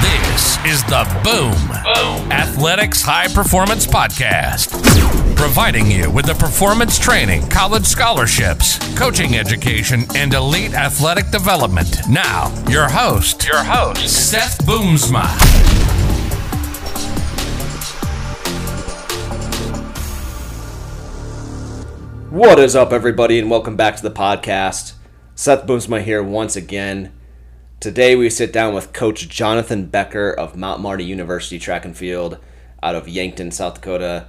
This is the Boom, Boom. Athletics High Performance Podcast, providing you with the performance training, college scholarships, coaching education, and elite athletic development. Now, your host, your host, Seth Boomsma. What is up, everybody, and welcome back to the podcast. Seth Boomsma here once again. Today we sit down with Coach Jonathon Becker of Mount Marty University Track and Field out of Yankton, South Dakota.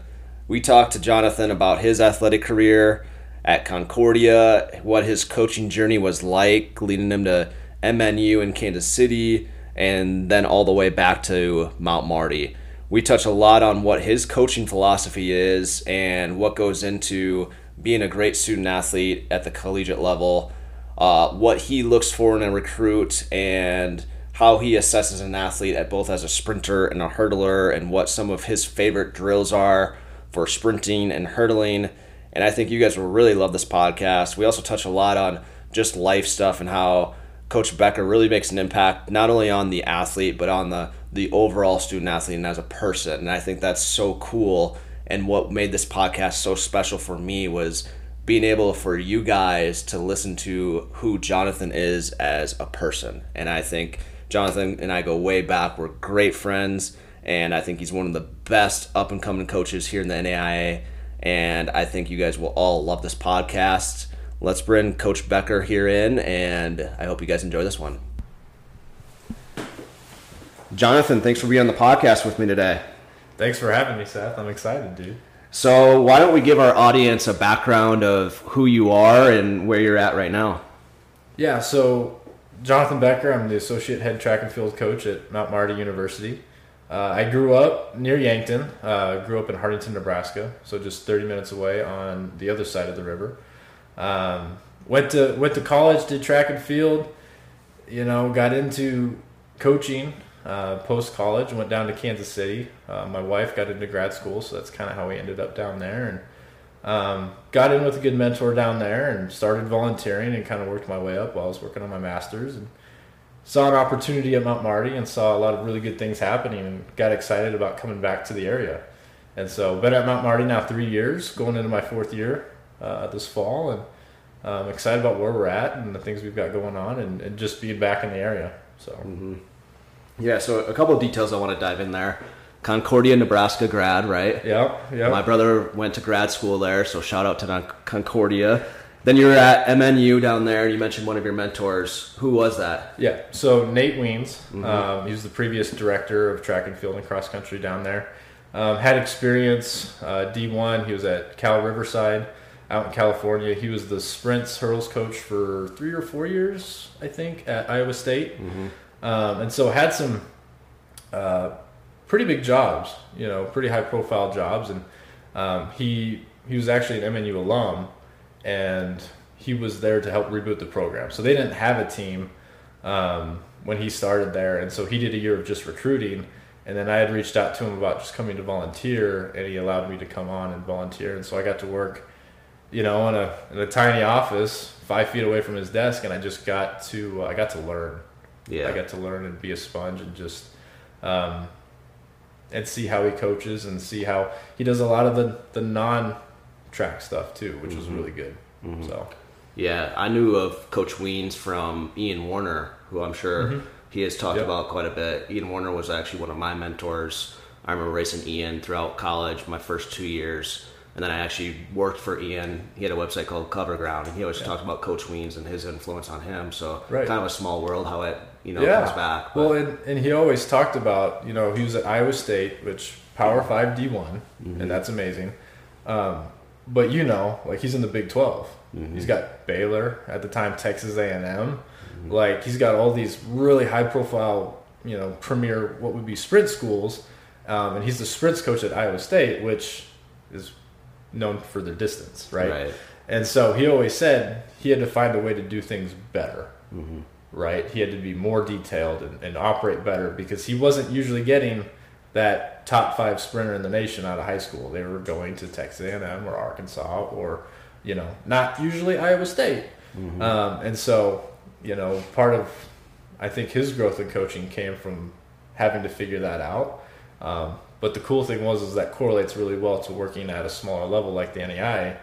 We talked to Jonathon about his athletic career at Concordia, what his coaching journey was like, leading him to MNU in Kansas City, and then all the way back to Mount Marty. We touch a lot on what his coaching philosophy is and what goes into being a great student athlete at the collegiate level uh, what he looks for in a recruit and how he assesses an athlete at both as a sprinter and a hurdler and what some of his favorite drills are for sprinting and hurdling. And I think you guys will really love this podcast. We also touch a lot on just life stuff and how Coach Becker really makes an impact not only on the athlete but on the the overall student athlete and as a person. And I think that's so cool. And what made this podcast so special for me was being able for you guys to listen to who Jonathon is as a person. And I think Jonathon and I go way back. We're great friends, and I think he's one of the best up and coming coaches here in the NAIA. And I think you guys will all love this podcast. Let's bring Coach Becker here in, and I hope you guys enjoy this one. Jonathon, thanks for being on the podcast with me today. Thanks for having me, Seth. I'm excited, dude. So, why don't we give our audience a background of who you are and where you're at right now? Yeah, so Jonathon Becker, I'm the associate head track and field coach at Mount Marty University. Uh, I grew up near Yankton, uh, grew up in Hartington, Nebraska, so just 30 minutes away on the other side of the river. Um, went to went to college, did track and field, you know, got into coaching uh, Post college, went down to Kansas City. Uh, my wife got into grad school, so that's kind of how we ended up down there. And um, got in with a good mentor down there, and started volunteering, and kind of worked my way up while I was working on my master's. And saw an opportunity at Mount Marty, and saw a lot of really good things happening, and got excited about coming back to the area. And so, been at Mount Marty now three years, going into my fourth year uh, this fall, and I'm um, excited about where we're at and the things we've got going on, and, and just being back in the area. So. Mm-hmm. Yeah, so a couple of details I want to dive in there. Concordia, Nebraska grad, right? Yeah, yeah. My brother went to grad school there, so shout out to Concordia. Then you were at MNU down there, and you mentioned one of your mentors. Who was that? Yeah, so Nate Weens. Mm-hmm. Um, he was the previous director of track and field and cross country down there. Um, had experience uh, D1. He was at Cal Riverside out in California. He was the sprints hurdles coach for three or four years, I think, at Iowa State. Mm-hmm um, and so had some uh, pretty big jobs, you know, pretty high profile jobs. And um, he he was actually an MNU alum, and he was there to help reboot the program. So they didn't have a team um, when he started there, and so he did a year of just recruiting. And then I had reached out to him about just coming to volunteer, and he allowed me to come on and volunteer. And so I got to work, you know, in a in a tiny office, five feet away from his desk, and I just got to uh, I got to learn yeah. I got to learn and be a sponge and just um, and see how he coaches and see how he does a lot of the the non track stuff too, which mm-hmm. was really good. Mm-hmm. So yeah, I knew of Coach Weens from Ian Warner, who I'm sure mm-hmm. he has talked yep. about quite a bit. Ian Warner was actually one of my mentors. I remember racing Ian throughout college, my first two years. And then I actually worked for Ian. He had a website called Cover Ground, and he always yeah. talked about Coach Weens and his influence on him. So right. kind of a small world how it you know yeah. comes back. But. Well, and, and he always talked about you know he was at Iowa State, which Power Five D one, mm-hmm. and that's amazing. Um, but you know, like he's in the Big 12 mm-hmm. He's got Baylor at the time, Texas A and M. Mm-hmm. Like he's got all these really high profile, you know, premier what would be sprint schools, um, and he's the sprints coach at Iowa State, which is known for their distance, right? right. And so he always said he had to find a way to do things better, mm-hmm. Right? He had to be more detailed and, and, operate better because he wasn't usually getting that top five sprinter in the nation out of high school. They were going to Texas A&M or Arkansas or you know, not usually Iowa State. Mm-hmm. Um, and so, you know, part of I think his growth in coaching came from having to figure that out. Um, but the cool thing was is that correlates really well to working at a smaller level like the NEI,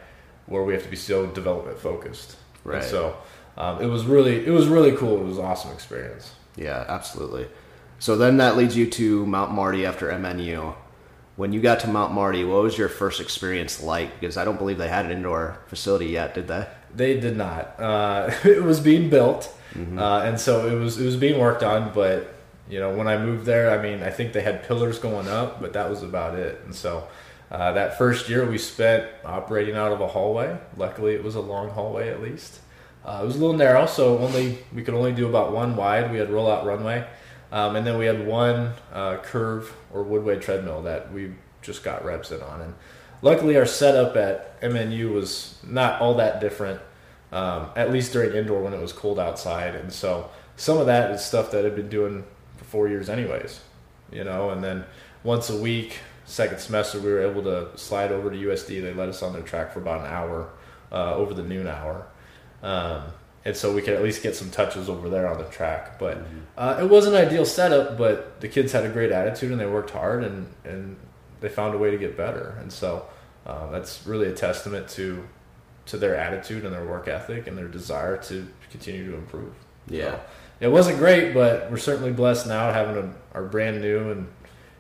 where we have to be so development focused. Right. And so um, it was really it was really cool. It was an awesome experience. Yeah, absolutely. So then that leads you to Mount Marty after MNU. When you got to Mount Marty, what was your first experience like? Because I don't believe they had an indoor facility yet, did they? They did not. Uh, it was being built, uh, and so it was it was being worked on. But you know, when I moved there, I mean, I think they had pillars going up, but that was about it. And so uh, that first year, we spent operating out of a hallway. Luckily, it was a long hallway at least. Uh, it was a little narrow, so only we could only do about one wide. We had rollout runway, um, and then we had one uh, curve or woodway treadmill that we just got reps in on. And luckily, our setup at MNU was not all that different, um, at least during indoor when it was cold outside. And so some of that is stuff that I've been doing for four years, anyways. You know, and then once a week, second semester, we were able to slide over to USD. They let us on their track for about an hour uh, over the noon hour. Um, and so we could at least get some touches over there on the track. But uh, it was an ideal setup, but the kids had a great attitude and they worked hard and, and they found a way to get better. And so uh, that's really a testament to to their attitude and their work ethic and their desire to continue to improve. Yeah. So, it wasn't great, but we're certainly blessed now having a, our brand new and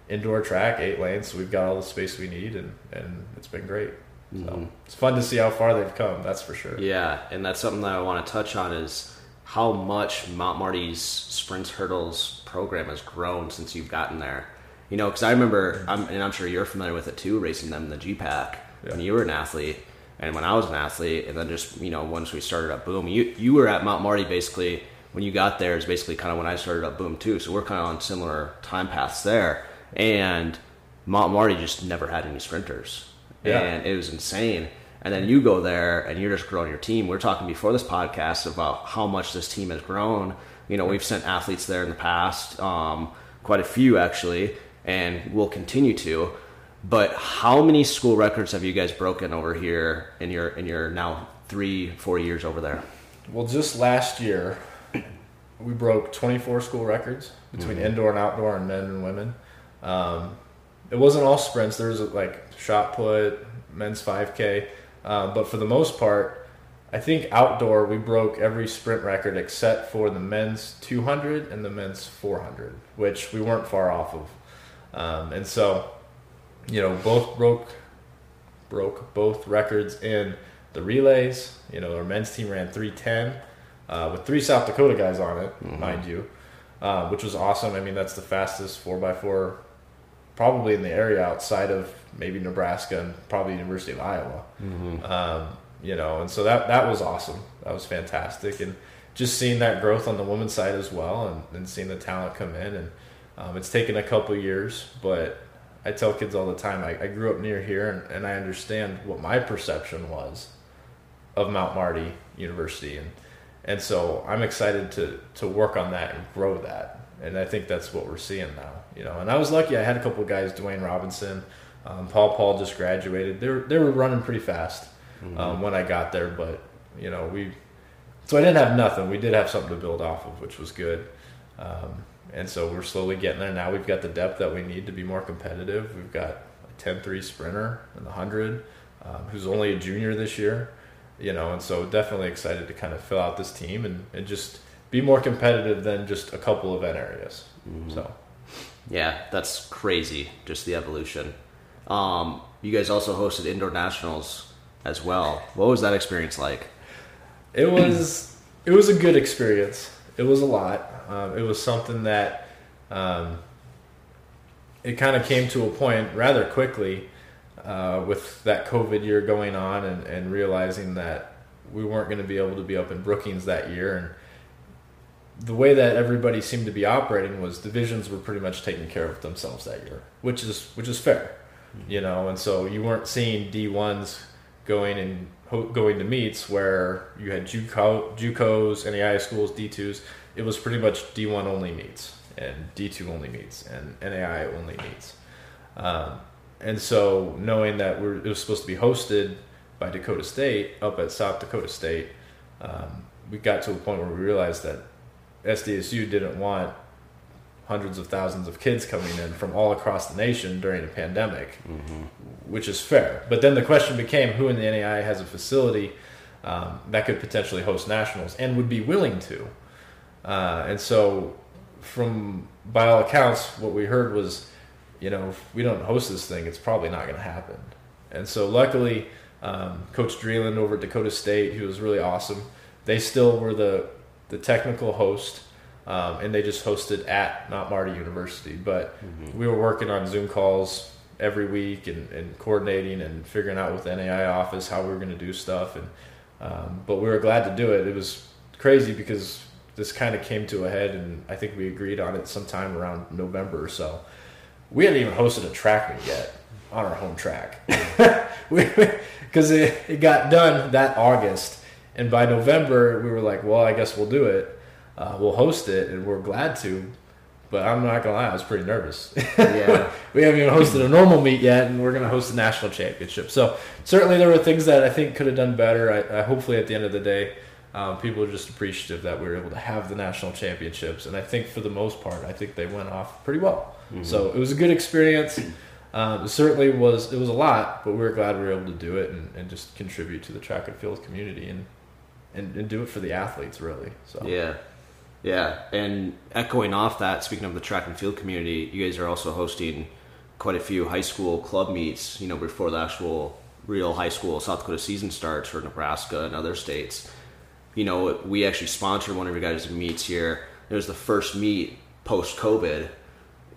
indoor track, eight lanes. So we've got all the space we need, and, and it's been great. So mm-hmm. it's fun to see how far they've come. That's for sure. Yeah, and that's something that I want to touch on is how much Mount Marty's sprints hurdles program has grown since you've gotten there. You know, because I remember, mm-hmm. I'm, and I'm sure you're familiar with it too, racing them in the GPAC when Yeah. you were an athlete, and when I was an athlete, and then just you know once we started up Boom, you you were at Mount Marty basically when you got there is basically kind of when I started up Boom too. So we're kind of on similar time paths there, and Mount Marty just never had any sprinters, Yeah. and it was insane. And then you go there and you're just growing your team. We are talking before this podcast about how much this team has grown. You know, we've sent athletes there in the past, um, quite a few actually, and we'll continue to. But how many school records have you guys broken over here in your in your now three four years over there? Well, just last year, we broke 24 school records between indoor and outdoor and men and women. Um, it wasn't all sprints. There was like shot put, men's 5K, um, but for the most part, I think outdoor we broke every sprint record except for the men's 200 and the men's 400, which we weren't far off of. Um, and so, you know, both broke broke both records in the relays. You know, our men's team ran 310 uh, with three South Dakota guys on it, mind you, uh, which was awesome. I mean, that's the fastest 4x4 probably in the area outside of maybe Nebraska and probably University of Iowa. Um, you know, and so that that was awesome. That was fantastic, and just seeing that growth on the women's side as well, and, and seeing the talent come in, and um, it's taken a couple years, but I tell kids all the time, I, I grew up near here, and, and I understand what my perception was of Mount Marty University, and and so I'm excited to to work on that and grow that, and I think that's what we're seeing now. You know, and I was lucky; I had a couple of guys, Dwayne Robinson, um, Paul Paul just graduated. They were they were running pretty fast um, when I got there, but you know we. So I didn't have nothing. We did have something to build off of, which was good. Um, and so we're slowly getting there. Now we've got the depth that we need to be more competitive. We've got a 10-3 sprinter in the 100 um, who's only a junior this year, you know, and so definitely excited to kind of fill out this team and, and just be more competitive than just a couple event areas. So Yeah, that's crazy. Just the evolution. Um, you guys also hosted indoor nationals as well. What was that experience like? it was it was a good experience. It was a lot. Um, it was something that um, it kind of came to a point rather quickly uh, with that COVID year going on and, and realizing that we weren't going to be able to be up in Brookings that year and the way that everybody seemed to be operating was divisions were pretty much taking care of themselves that year, which is which is fair, you know. And so you weren't seeing D ones going and ho- going to meets where you had JUCO, JUCOs, NAI schools, D twos. It was pretty much D one only meets and D two only meets and NAI only meets. Um, and so knowing that we're, it was supposed to be hosted by Dakota State up at South Dakota State, um, we got to a point where we realized that SDSU didn't want hundreds of thousands of kids coming in from all across the nation during a pandemic, mm-hmm. which is fair. But then the question became who in the NAI has a facility um, that could potentially host nationals and would be willing to. Uh, and so, from by all accounts, what we heard was, you know, if we don't host this thing, it's probably not going to happen. And so, luckily, um, Coach Dreeland over at Dakota State, he was really awesome. They still were the the technical host um, and they just hosted at Mount Marty University. But mm-hmm. we were working on Zoom calls every week and, and, coordinating and figuring out with the NAI office how we were going to do stuff. And um, but we were glad to do it. It was crazy because this kind of came to a head, and I think we agreed on it sometime around November or so. We hadn't even hosted a track meet yet on our home track because it, it got done that August, and by November we were like, well, I guess we'll do it uh, we'll host it, and we're glad to. But I'm not gonna lie, I was pretty nervous. Yeah, we haven't even hosted a normal meet yet, and we're gonna host a national championship. So certainly there were things that I think could have done better. I, I hopefully at the end of the day, um, people are just appreciative that we were able to have the national championships, and I think for the most part, I think they went off pretty well. Mm-hmm. So it was a good experience. Um, it certainly was. It was a lot, but we were glad we were able to do it and, and just contribute to the track and field community and, and and do it for the athletes really. So yeah, yeah, and echoing off that, speaking of the track and field community, you guys are also hosting quite a few high school club meets. You know, before the actual real high school South Dakota season starts for Nebraska and other states. You know, we actually sponsored one of your guys' meets here. It was the first meet post COVID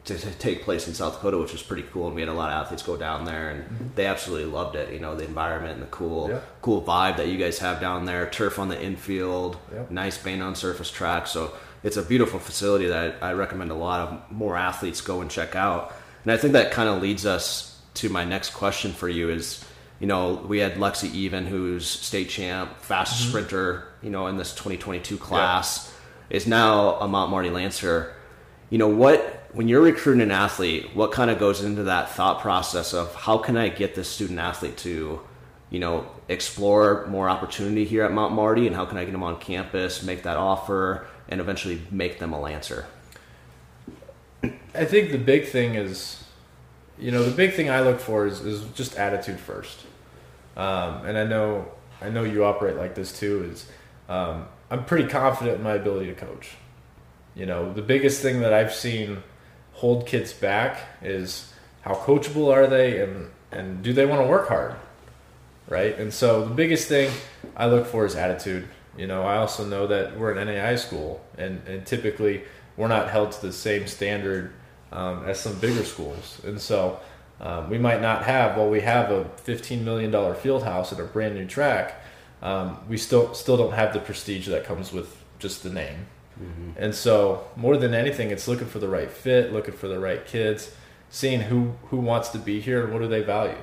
to, to, take place in South Dakota, which was pretty cool. And we had a lot of athletes go down there, and mm-hmm. they absolutely loved it. You know, the environment and the cool, yeah. cool vibe that you guys have down there. Turf on the infield, yep. nice Beynon surface track. So it's a beautiful facility that I recommend a lot of more athletes go and check out. And I think that kind of leads us to my next question for you is, you know, we had Lexi Even, who's state champ, fastest mm-hmm. sprinter, you know, in this 2022 class, yeah. is now a Mount Marty Lancer. You know, what when you're recruiting an athlete, what kind of goes into that thought process of how can I get this student athlete to, you know, explore more opportunity here at Mount Marty, and how can I get them on campus, make that offer, and eventually make them a Lancer? I think the big thing is, you know, the big thing I look for is, is just attitude first. Um, and I know I know you operate like this too. Is um, I'm pretty confident in my ability to coach. You know, the biggest thing that I've seen hold kids back is how coachable are they and and do they want to work hard right? And so the biggest thing i look for is attitude. You know i also know that we're an nai school and and typically we're not held to the same standard um, as some bigger schools. And so um, we might not have well we have a $15 million field house and a brand new track um, we still still don't have the prestige that comes with just the name Mm-hmm. And so, more than anything, it's looking for the right fit, looking for the right kids, seeing who who wants to be here and what do they value.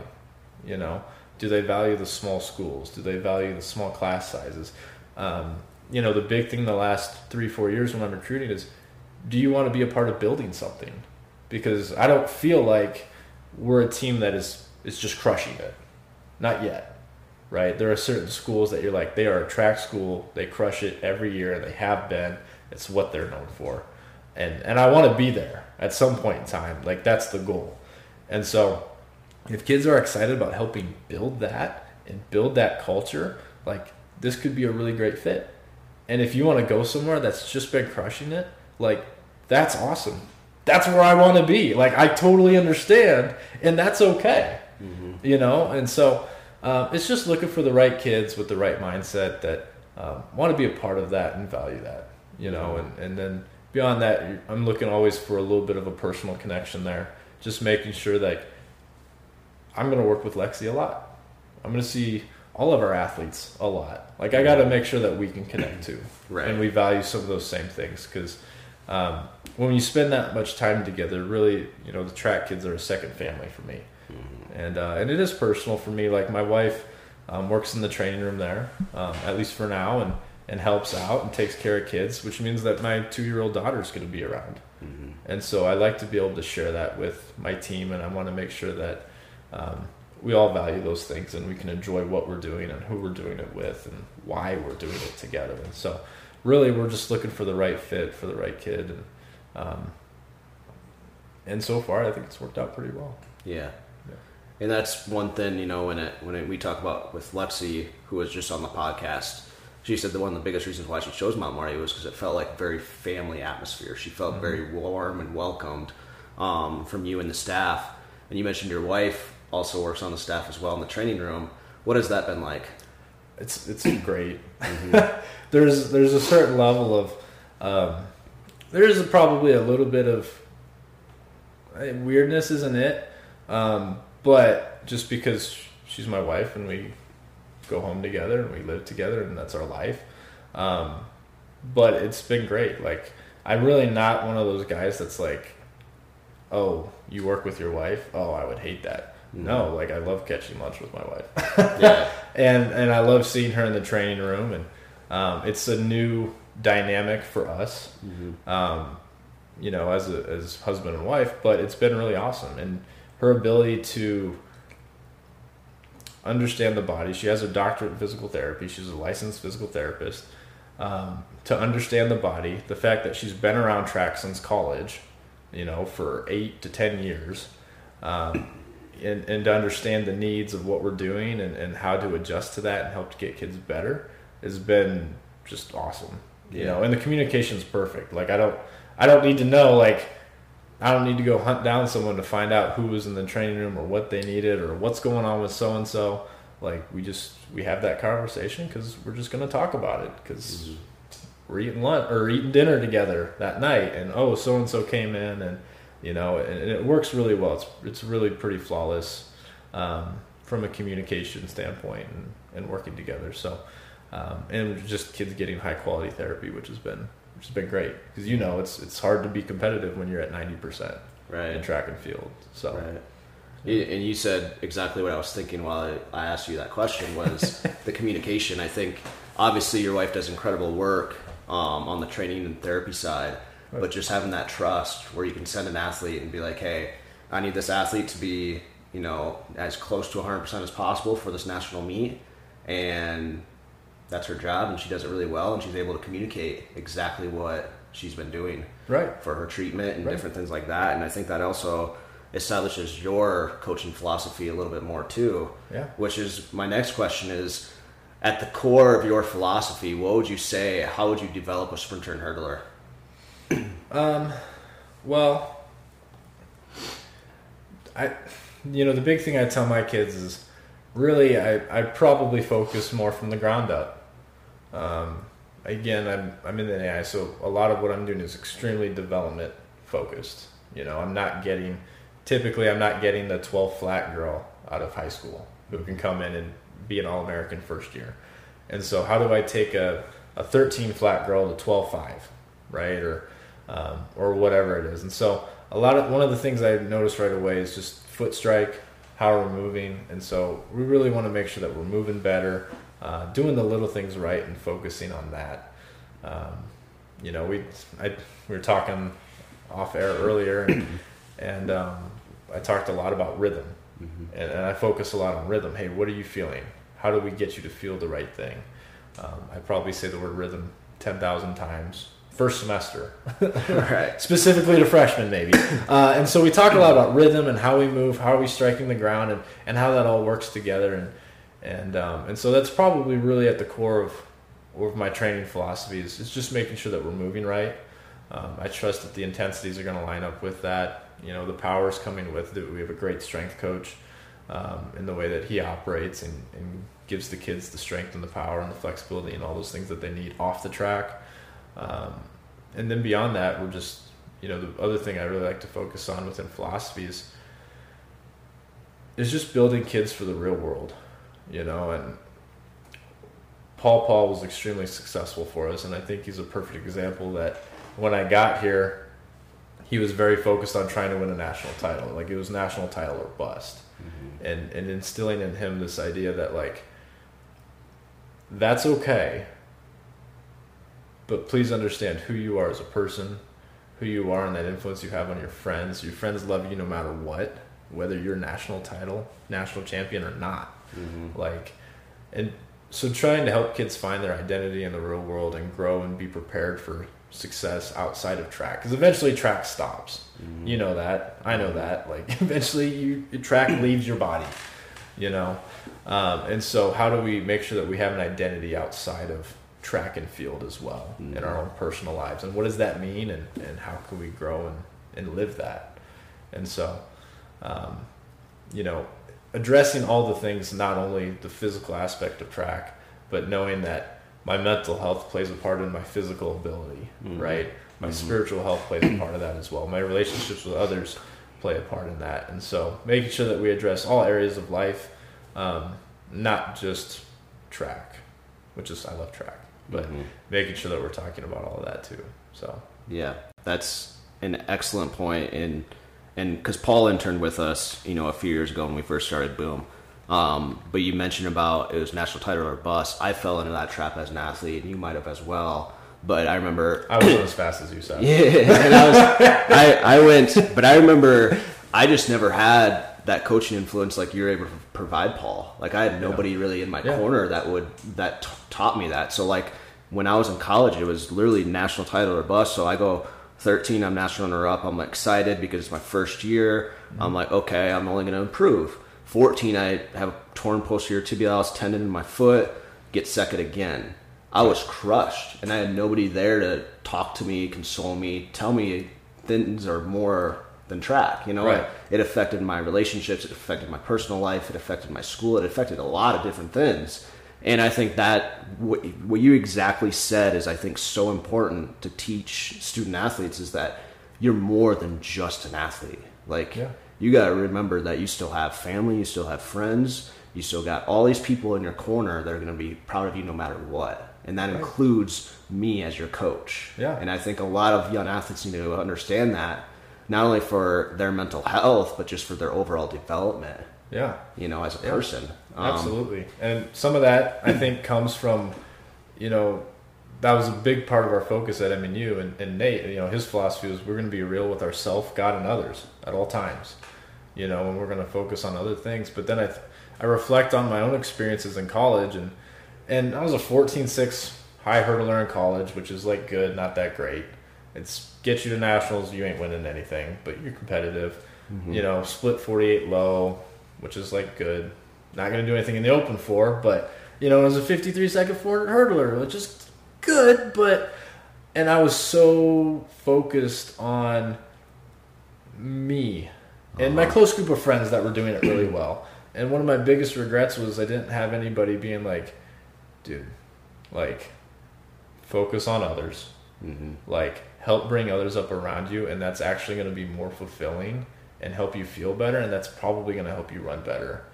You know, do they value the small schools? Do they value the small class sizes? Um, you know, the big thing the last three four years when I'm recruiting is, do you want to be a part of building something? Because I don't feel like we're a team that is is just crushing it. Not yet right? There are certain schools that you're like, they are a track school, they crush it every year, and they have been. It's what they're known for. And and I want to be there at some point in time. Like that's the goal. And so if kids are excited about helping build that and build that culture, like this could be a really great fit. And if you want to go somewhere that's just been crushing it, like that's awesome. That's where I want to be. Like I totally understand, and that's okay. Mm-hmm. You know, and so uh, it's just looking for the right kids with the right mindset that um, want to be a part of that and value that you know, and, and then beyond that, I'm looking always for a little bit of a personal connection there. Just making sure that I'm going to work with Lexi a lot. I'm going to see all of our athletes a lot. Like I got to make sure that we can connect too, right. and we value some of those same things because um, when you spend that much time together, really, you know, the track kids are a second family for me, mm-hmm. and uh, and it is personal for me. Like my wife um, works in the training room there, um, at least for now, and and helps out and takes care of kids, which means that my two year old daughter is going to be around. Mm-hmm. And so I like to be able to share that with my team, and I want to make sure that um, we all value those things and we can enjoy what we're doing and who we're doing it with and why we're doing it together. And so, really, we're just looking for the right fit for the right kid. And, um, and so far, I think it's worked out pretty well. Yeah. And that's one thing, you know, when it when it, we talk about with Lexi, who was just on the podcast, she said that one of the biggest reasons why she chose Mount Marty was because it felt like very family atmosphere. She felt mm-hmm. very warm and welcomed um, from you and the staff. And you mentioned your wife also works on the staff as well in the training room. What has that been like? It's it's great. Mm-hmm. there's there's a certain level of um, there's probably a little bit of eh, weirdness, isn't it? Um, but just because she's my wife and we go home together and we live together and that's our life. Um, but it's been great. Like I'm really not one of those guys that's like, oh, you work with your wife. Oh, I would hate that. Mm-hmm. No, like I love catching lunch with my wife. yeah. And and I love seeing her in the training room, and um, it's a new dynamic for us. Mm-hmm. Um, you know, as a, as husband and wife, but it's been really awesome, and her ability to understand the body. She has a doctorate in physical therapy. She's a licensed physical therapist. Um, to understand the body, the fact that she's been around track since college, you know, for eight to ten years, um, and, and to understand the needs of what we're doing and, and how to adjust to that and help to get kids better has been just awesome. You know, and the communication is perfect. Like I don't, I don't need to know like I don't need to go hunt down someone to find out who was in the training room or what they needed or what's going on with so and so. Like we just we have that conversation because we're just going to talk about it because mm-hmm. we're eating lunch or eating dinner together that night, and oh, so and so came in, and you know, and, and, it works really well. It's it's really pretty flawless um, from a communication standpoint and, and working together. So, um, and just kids getting high quality therapy, which has been which has been great because you know it's it's hard to be competitive when you're at ninety percent right in track and field. So. Right. And you said exactly what I was thinking while I asked you that question was the communication. I think obviously your wife does incredible work um, on the training and therapy side, right. but just having that trust where you can send an athlete and be like, "Hey, I need this athlete to be, you know, as close to 100% as possible for this national meet," and that's her job, and she does it really well, and she's able to communicate exactly what she's been doing right for her treatment and right. different things like that. And I think that also establishes your coaching philosophy a little bit more too. Yeah. Which is my next question is at the core of your philosophy, what would you say? How would you develop a sprinter and hurdler? um, well, I, you know, the big thing I tell my kids is really I, I probably focus more from the ground up. Um, again, I'm I'm in the AI, so a lot of what I'm doing is extremely development focused. You know, I'm not getting typically I'm not getting the 12 flat girl out of high school who can come in and be an All American first year. And so, how do I take a, a 13 flat girl to 12 5, right, or um, or whatever it is? And so, a lot of one of the things I noticed right away is just foot strike, how we're moving, and so we really want to make sure that we're moving better, uh, doing the little things right and focusing on that. Um, you know, we I, we were talking off air earlier, and, and um, I talked a lot about rhythm, mm-hmm. and, and, I focus a lot on rhythm. Hey, what are you feeling? How do we get you to feel the right thing? Um, I probably say the word rhythm ten thousand times first semester, right? Specifically to freshmen, maybe. Uh, and so we talk a lot about rhythm and how we move, how are we striking the ground, and, and how that all works together. And and um, and so that's probably really at the core of of my training philosophy is, is just making sure that we're moving right. Um, I trust that the intensities are going to line up with that. You know, the power is coming with it. We have a great strength coach um, in the way that he operates and, and, gives the kids the strength and the power and the flexibility and all those things that they need off the track. Um, and then beyond that, we're just, you know, the other thing I really like to focus on within philosophy is, is just building kids for the real world you know, and Paul Paul was extremely successful for us, and I think he's a perfect example that when I got here, he was very focused on trying to win a national title. Like it was national title or bust, mm-hmm. and and instilling in him this idea that like that's okay, but please understand who you are as a person, who you are, and that influence you have on your friends. Your friends love you no matter what, whether you're national title, national champion or not. Mm-hmm. Like, and so trying to help kids find their identity in the real world and grow and be prepared for success outside of track because eventually track stops. Mm-hmm. You know that. I know that. Like eventually, you track leaves your body. You know, um, and so how do we make sure that we have an identity outside of track and field as well in our mm-hmm. own personal lives and what does that mean and, and how can we grow and, and live that and so um, you know addressing all the things not only the physical aspect of track but knowing that my mental health plays a part in my physical ability right? My spiritual health plays a part of that as well. My relationships with others play a part in that. And so making sure that we address all areas of life um, not just track which is i love track but making sure that we're talking about all of that too so. Yeah, that's an excellent point. and and because Paul interned with us, you know, a few years ago when we first started Boom. Um, but you mentioned about it was national title or bust. I fell into that trap as an athlete, and you might have as well. But I remember i wasn't as fast as you said Yeah, and I was, I, I went, but I remember I just never had that coaching influence like you were able to provide, Paul. Like I had nobody really in my Yeah. corner that would that t- taught me that. So like when I was in college, it was literally national title or bust. So I go 13, I'm national runner up. I'm excited because it's my first year. I'm mm-hmm. like, okay, I'm only going to improve. 14, I have a torn posterior tibialis tendon in my foot. Get second again. I was crushed, and I had nobody there to talk to me, console me, tell me things are more than track. You know, Right. it affected my relationships, it affected my personal life, it affected my school, it affected a lot of different things. And I think that what, what you exactly said is, I think, so important to teach student athletes is that you're more than just an athlete. Like, Yeah. you got to remember that you still have family, you still have friends, you still got all these people in your corner that are going to be proud of you no matter what. And that includes me as your coach. Yeah. And I think a lot of young athletes need to understand that, not only for their mental health, but just for their overall development, yeah you know, as a Yeah. person. Um, Absolutely. And some of that I think comes from, you know, that was a big part of our focus at MNU and, and Nate, you know, his philosophy was we're going to be real with ourselves, God, and others at all times, you know, and we're going to focus on other things. But then I, th- I reflect on my own experiences in college and, and I was a 14-6 high hurdler in college, which is like good, not that great. It's get you to nationals, you ain't winning anything, but you're competitive. You know, split 48 low, which is like good. Not going to do anything in the open four, but you know, it was a 53 second 400 hurdler, which is good, but and I was so focused on me and my uh-huh. close group of friends that were doing it really well. And one of my biggest regrets was I didn't have anybody being like, dude, like focus on others. Mm-hmm. Like help bring others up around you and that's actually going to be more fulfilling and help you feel better and that's probably going to help you run better.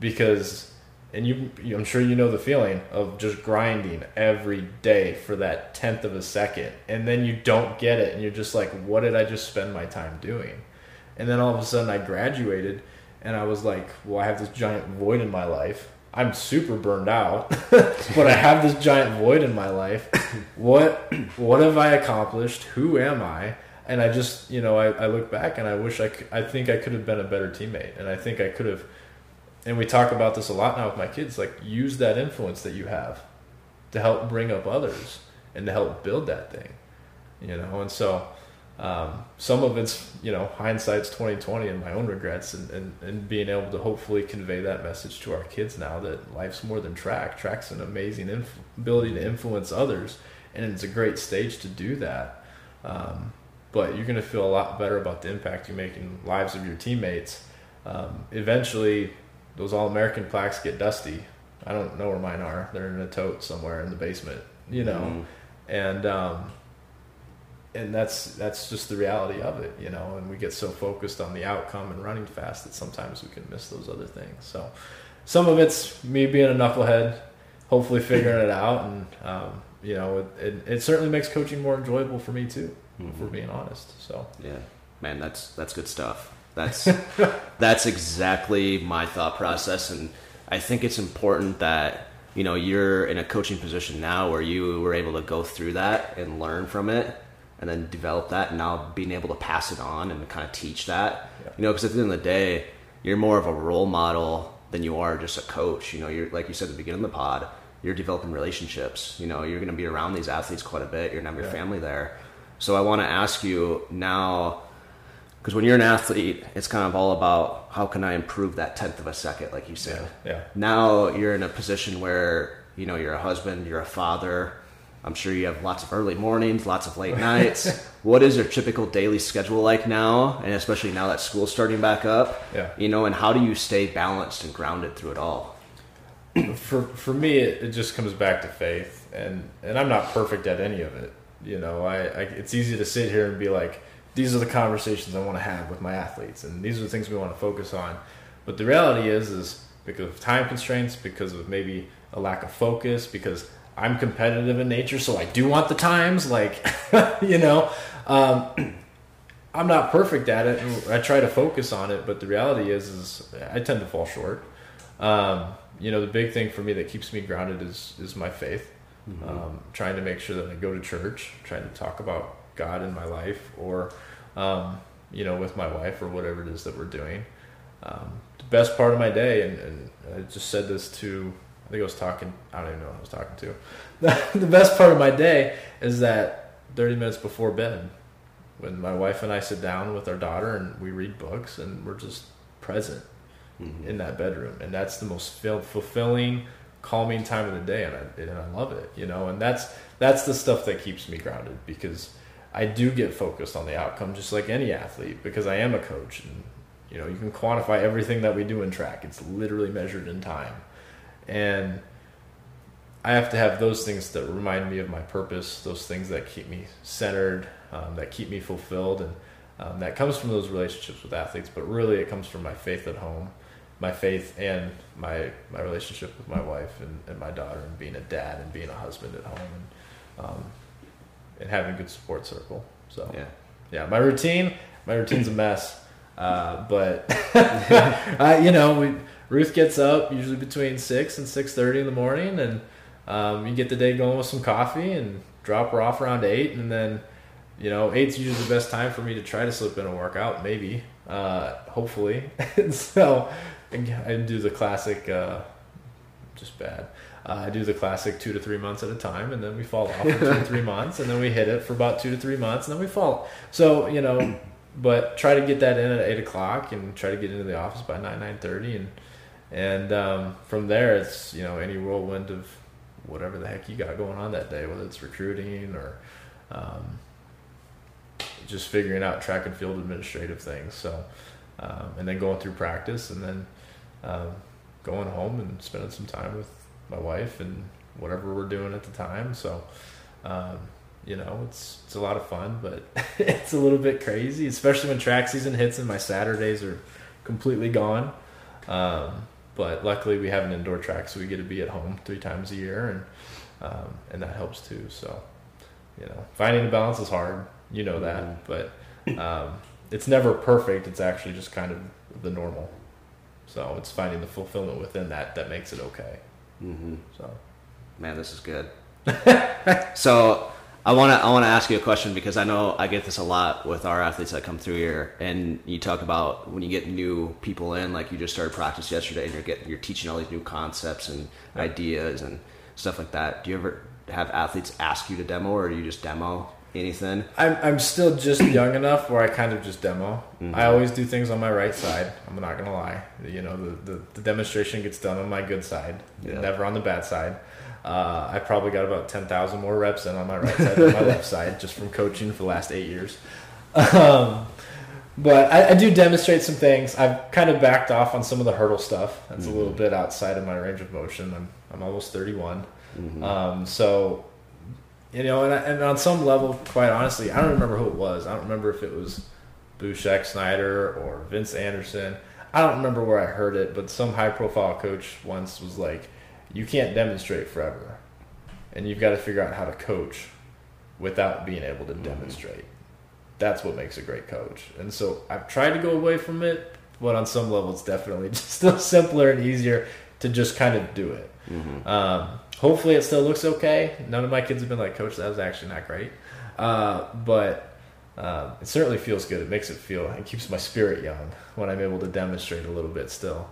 Because and you, I'm sure you know the feeling of just grinding every day for that tenth of a second and then you don't get it and you're just like what did I just spend my time doing? And then all of a sudden I graduated and I was like, well, I have this giant void in my life. I'm super burned out, but I have this giant void in my life. What what have I accomplished? Who am I? And I just, you know, I, I look back and I wish I could, I think I could have been a better teammate. And I think I could have, and we talk about this a lot now with my kids, like use that influence that you have to help bring up others and to help build that thing, you know? And so, um, some of it's you know hindsight's 2020 and my own regrets and, and, and being able to hopefully convey that message to our kids now that life's more than track. Track's an amazing inf- ability to influence others and it's a great stage to do that. Um, but you're going to feel a lot better about the impact you make in lives of your teammates. Um, eventually those all-american plaques get dusty i don't know where mine are they're in a tote somewhere in the basement you know and um, and that's that's just the reality of it, you know. And we get so focused on the outcome and running fast that sometimes we can miss those other things. So some of it's me being a knucklehead, hopefully figuring it out, and um, you know, it, it, it certainly makes coaching more enjoyable for me too, if we're being honest. So Yeah, man, that's that's good stuff. That's that's exactly my thought process, and I think it's important that you know you're in a coaching position now where you were able to go through that and learn from it, and then develop that, and now being able to pass it on and kind of teach that. Yeah. You know, because at the end of the day, you're more of a role model than you are just a coach. You know, you're like you said at the beginning of the pod, you're developing relationships. You know, you're going to be around these athletes quite a bit. You're going to have your Yeah. family there. So I want to ask you now, because when you're an athlete, it's kind of all about how can I improve that tenth of a second, like you said. Yeah, yeah. Now you're in a position where you know you're a husband, you're a father. I'm sure you have lots of early mornings, lots of late nights. what is your typical daily schedule like now, and especially now that school's starting back up? Yeah. You know, and how do you stay balanced and grounded through it all? for for me it, it just comes back to faith and and i'm not perfect at any of it you know I, I it's easy to sit here and be like these are the conversations i want to have with my athletes and these are the things we want to focus on. But the reality is is because of time constraints because of maybe a lack of focus because i'm competitive in nature so i do want the times like you know? Um, i'm not perfect at it and i try to focus on it but the reality is is i tend to fall short. Um, you know, the big thing for me that keeps me grounded is is my faith. Um, trying to make sure that I go to church, trying to talk about God in my life, or um, you know, with my wife, or whatever it is that we're doing. Um, the best part of my day, and, and I just said this to, I think I was talking, I don't even know who I was talking to. the best part of my day is that 30 minutes before bed, when my wife and I sit down with our daughter and we read books and we're just present in that bedroom, and that's the most ful- fulfilling, calming time of the day, and I, and I love it, you know. And that's that's the stuff that keeps me grounded because I do get focused on the outcome, just like any athlete, because I am a coach, and you know you can quantify everything that we do in track. It's literally measured in time, and I have to have those things that remind me of my purpose, those things that keep me centered, um, that keep me fulfilled, and um, that comes from those relationships with athletes. But really, it comes from my faith at home, my faith and my my relationship with my wife and, and my daughter, and being a dad and being a husband at home, and um, and having a good support circle. So Yeah. yeah, my routine, my routine's a mess. Uh, but uh, you know, we, Ruth gets up usually between six and six thirty in the morning, and um, you get the day going with some coffee and drop her off around eight, and then you know, eight's usually the best time for me to try to slip in a workout, maybe, uh, hopefully. and so I do the classic, uh, just bad. Uh, I do the classic two to three months at a time, and then we fall off for two to three months, and then we hit it for about two to three months, and then we fall. So you know, but try to get that in at eight o'clock, and try to get into the office by nine nine thirty, and and um, from there it's you know any whirlwind of whatever the heck you got going on that day, whether it's recruiting or um, just figuring out track and field administrative things. So, um, and then going through practice, and then um, going home and spending some time with my wife and whatever we're doing at the time. So, um, you know, it's it's a lot of fun, but it's a little bit crazy, especially when track season hits and my Saturdays are completely gone. Um, but luckily, we have an indoor track, so we get to be at home three times a year, and um, and that helps too. So, you know, finding the balance is hard. You know that, but um, it's never perfect. It's actually just kind of the normal. So it's finding the fulfillment within that that makes it okay. Mm-hmm. So Man, this is good. so I want to I want to ask you a question because I know I get this a lot with our athletes that come through here, and you talk about when you get new people in, like you just started practice yesterday, and you're getting you're teaching all these new concepts and ideas and stuff like that. Do you ever have athletes ask you to demo, or do you just demo anything? I'm I'm still just young enough where I kind of just demo. I always do things on my right side. I'm not gonna lie. You know, the, the, the demonstration gets done on my good side, Yeah. never on the bad side. Uh, I probably got about ten thousand more reps in on my right side than my left side just from coaching for the last eight years. Um, but I, I do demonstrate some things. I've kind of backed off on some of the hurdle stuff. That's a little bit outside of my range of motion. I'm I'm almost 31. Um, so you know, and, I- and on some level, quite honestly, I don't remember who it was. I don't remember if it was Boo Schexnayder or Vince Anderson. I don't remember where I heard it, but some high profile coach once was like, you can't demonstrate forever. And you've got to figure out how to coach without being able to demonstrate. That's what makes a great coach. And so I've tried to go away from it, but on some level, it's definitely just still simpler and easier to just kind of do it. Um, hopefully, it still looks okay. None of my kids have been like, Coach, that was actually not great. Uh, but um, it certainly feels good. It makes it feel, it keeps my spirit young when I'm able to demonstrate a little bit still.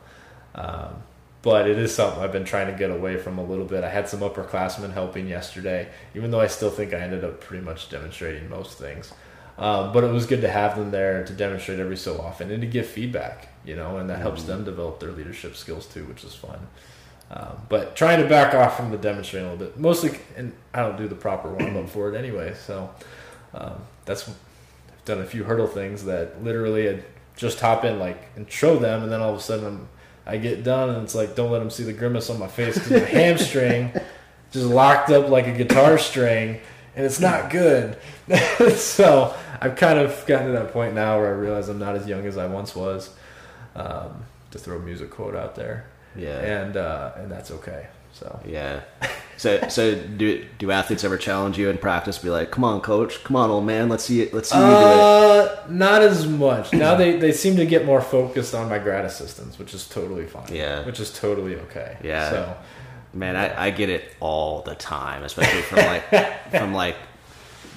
Um, but it is something I've been trying to get away from a little bit. I had some upperclassmen helping yesterday, even though I still think I ended up pretty much demonstrating most things. Um, but it was good to have them there to demonstrate every so often and to give feedback, you know, and that helps them develop their leadership skills too, which is fun. Um, but trying to back off from the demonstrating a little bit, mostly, and I don't do the proper warm up for it anyway. So um, that's I've done a few hurdle things that literally I'd just hop in like and show them, and then all of a sudden I'm, I get done and it's like don't let them see the grimace on my face because my hamstring just locked up like a guitar string, and it's not good. so I've kind of gotten to that point now where I realize I'm not as young as I once was. Um, to throw a music quote out there, Yeah. and uh, and that's okay. So Yeah. So so do do athletes ever challenge you in practice? Be like, come on, coach, come on, old man, let's see it, let's see you do it. Uh, not as much. Now they, they seem to get more focused on my grad assistants, which is totally fine. Yeah. Which is totally okay. Yeah. So Man, I, I get it all the time, especially from like from like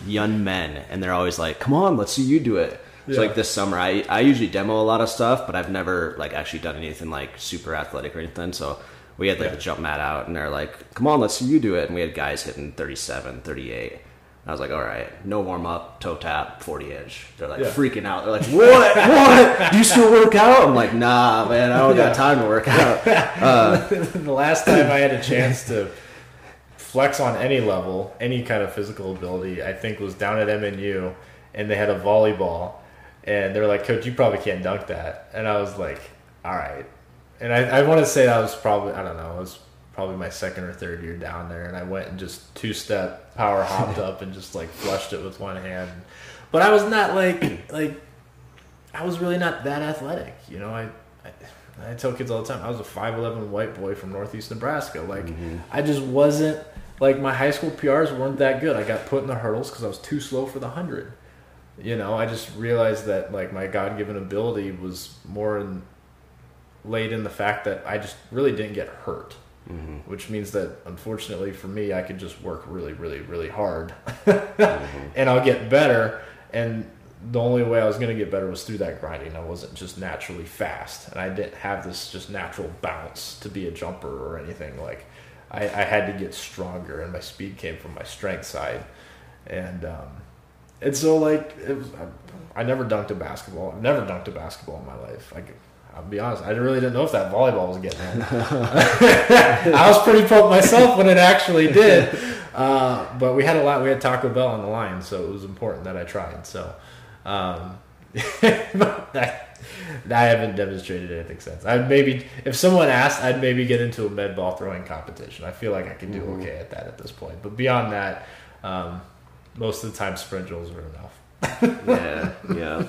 young men, and they're always like, "Come on, let's see you do it." So like this summer, I I usually demo a lot of stuff, but I've never like actually done anything like super athletic or anything. So we had like Yeah. a jump mat out, and they're like, "Come on, let's see you do it," and we had guys hitting 37, 38. I was like, all right, no warm up, toe tap, 40 inch. They're like Yeah. freaking out. They're like, what? What? Do you still work out? I'm like, nah, man, I don't Yeah. got time to work out. Uh, the last time I had a chance to flex on any level, any kind of physical ability, I think was down at MNU, and they had a volleyball, and they were like, "Coach, you probably can't dunk that," and I was like, "All right," and I, I want to say that was probably I don't know, it was probably my second or third year down there, and I went and just two step power hopped up and just like flushed it with one hand, but I was not like like I was really not that athletic, you know. I, I, I tell kids all the time, I was a five eleven white boy from northeast Nebraska. Like, mm-hmm. I just wasn't like my high school PRs weren't that good. I got put in the hurdles because I was too slow for the hundred. You know, I just realized that like my God given ability was more in, laid in the fact that I just really didn't get hurt. Which means that unfortunately for me, I could just work really, really, really hard, and I'll get better. And the only way I was going to get better was through that grinding. I wasn't just naturally fast, and I didn't have this just natural bounce to be a jumper or anything. Like I, I had to get stronger, and my speed came from my strength side, and um, and so like it was, I, I never dunked a basketball. I've never dunked a basketball in my life. I, I'll be honest, I really didn't know if that volleyball was getting in. I was pretty pumped myself when it actually did. Uh, but we had a lot. We had Taco Bell on the line, so it was important that I tried. So um, I, I haven't demonstrated anything since. I maybe if someone asked, I'd maybe get into a med ball throwing competition. I feel like I can do okay at that at this point. But beyond that, um, most of the time sprint drills are enough. yeah, yeah.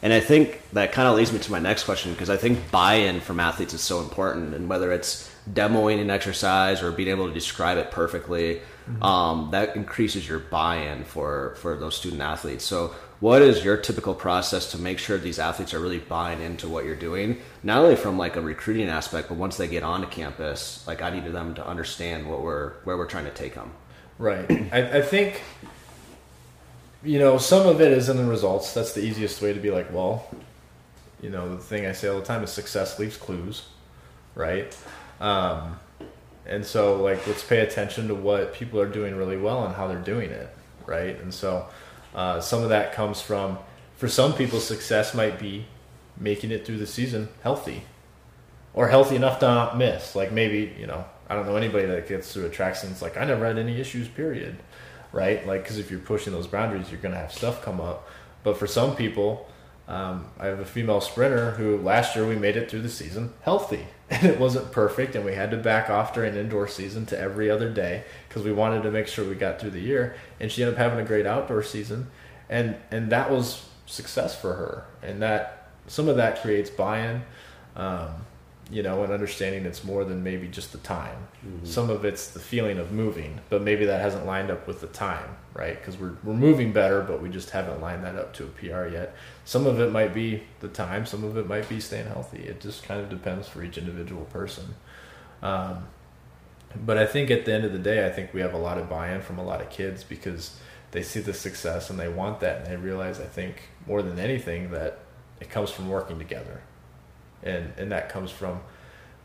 And I think that kind of leads me to my next question because I think buy-in from athletes is so important, and whether it's demoing an exercise or being able to describe it perfectly, um, that increases your buy-in for for those student athletes. So, what is your typical process to make sure these athletes are really buying into what you're doing, not only from like a recruiting aspect, but once they get onto campus, like I need them to understand what we're where we're trying to take them. Right. I, I think, you know, some of it is in the results. That's the easiest way to be like, well, you know, the thing I say all the time is success leaves clues, right? Um, and so, like, let's pay attention to what people are doing really well and how they're doing it, right? And so, uh, some of that comes from, for some people, success might be making it through the season healthy or healthy enough to not miss. Like maybe you know, I don't know anybody that gets through a track. It's like I never had any issues. Period. Right? Like because if you're pushing those boundaries, you're gonna have stuff come up. But for some people, um, I have a female sprinter who last year we made it through the season healthy, and it wasn't perfect, and we had to back off during indoor season to every other day because we wanted to make sure we got through the year. And she ended up having a great outdoor season, and and that was success for her, and that some of that creates buy-in. Um, you know, and understanding it's more than maybe just the time. Some of it's the feeling of moving, but maybe that hasn't lined up with the time, right? Because we're, we're moving better, but we just haven't lined that up to a PR yet. Some of it might be the time, some of it might be staying healthy. It just kind of depends for each individual person. Um, But I think at the end of the day, I think we have a lot of buy-in from a lot of kids because they see the success and they want that, and they realize, I think, more than anything, that it comes from working together, and and that comes from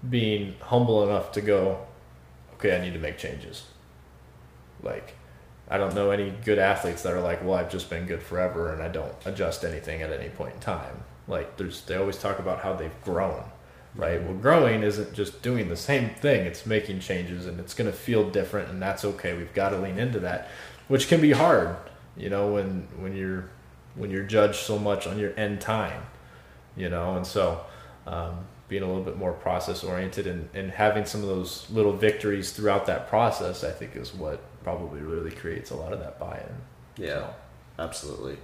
being humble enough to go, okay, I need to make changes. Like, I don't know any good athletes that are like, well, I've just been good forever and I don't adjust anything at any point in time. Like, there's they always talk about how they've grown, right? Well, growing isn't just doing the same thing; it's making changes, and it's going to feel different, and that's okay. We've got to lean into that, which can be hard, you know, when when you're when you're judged so much on your end time, you know, and so. Um, being a little bit more process oriented and, and having some of those little victories throughout that process, I think is what probably really creates a lot of that buy-in. Yeah, absolutely.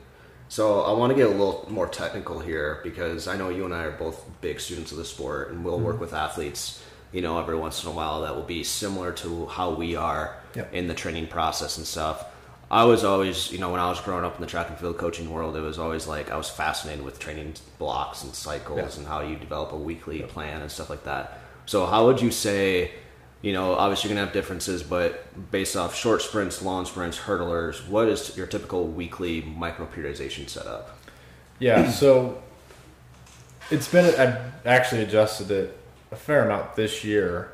So I want to get a little more technical here because I know you and I are both big students of the sport, and we'll mm-hmm. work with athletes, you know, every once in a while that will be similar to how we are yep. in the training process and stuff. I was always, you know, when I was growing up in the track and field coaching world, it was always like I was fascinated with training blocks and cycles yeah. and how you develop a weekly yeah. plan and stuff like that. So, how would you say, you know, obviously you're gonna have differences, but based off short sprints, long sprints, hurdlers, what is your typical weekly micro periodization setup? Yeah, so it's been I've actually adjusted it a fair amount this year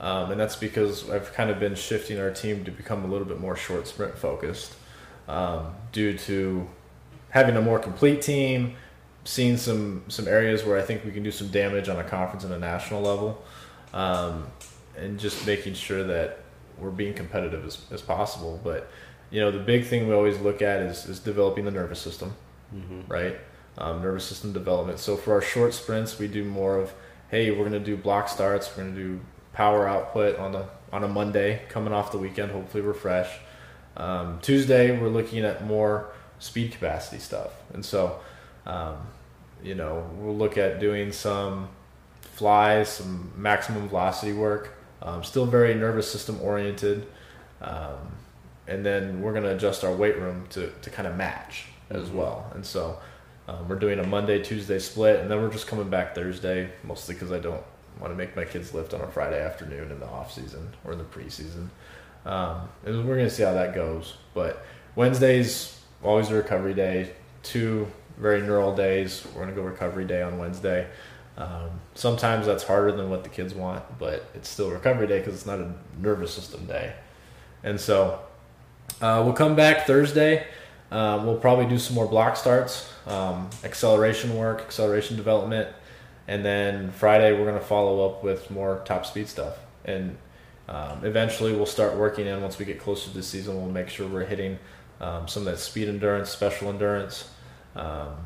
um, and that's because I've kind of been shifting our team to become a little bit more short sprint focused um, due to having a more complete team, seeing some some areas where I think we can do some damage on a conference and a national level, um, and just making sure that we're being competitive as, as possible. But you know, the big thing we always look at is, is developing the nervous system, mm-hmm. right? Um, nervous system development. So for our short sprints, we do more of, hey, we're going to do block starts, we're going to do power output on the on a Monday coming off the weekend. Hopefully, we're fresh. Um, Tuesday, we're looking at more speed capacity stuff, and so um, you know we'll look at doing some flies, some maximum velocity work. Um, still very nervous system oriented, um, and then we're going to adjust our weight room to to kind of match as mm-hmm. well. And so um, we're doing a Monday Tuesday split, and then we're just coming back Thursday, mostly because I don't want to make my kids lift on a Friday afternoon in the off season or in the preseason. Um, and we're going to see how that goes. But Wednesday's always a recovery day. Two very neural days. We're going to go recovery day on Wednesday. Um, sometimes that's harder than what the kids want, but it's still recovery day because it's not a nervous system day. And so uh, we'll come back Thursday. Uh, we'll probably do some more block starts, um, acceleration work, acceleration development and then Friday we're going to follow up with more top speed stuff, and um, eventually we'll start working in once we get closer to the season. We'll make sure we're hitting um, some of that speed endurance, special endurance. Um,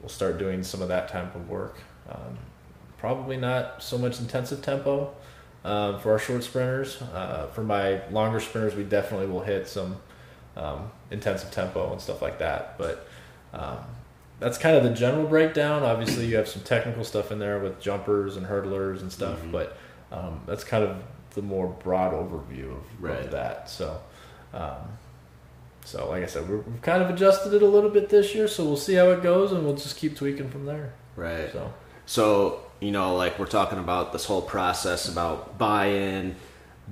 we'll start doing some of that type of work. Um, probably not so much intensive tempo uh, for our short sprinters. Uh, for my longer sprinters, we definitely will hit some intensive tempo and stuff like that. But um, that's kind of the general breakdown. Obviously, you have some technical stuff in there with jumpers and hurdlers and stuff, mm-hmm. but um, that's kind of the more broad overview of, right. of that. So, um, so like I said, we have kind of adjusted it a little bit this year, so we'll see how it goes, and we'll just keep tweaking from there. Right. So, so you know, like we're talking about this whole process about buy-in,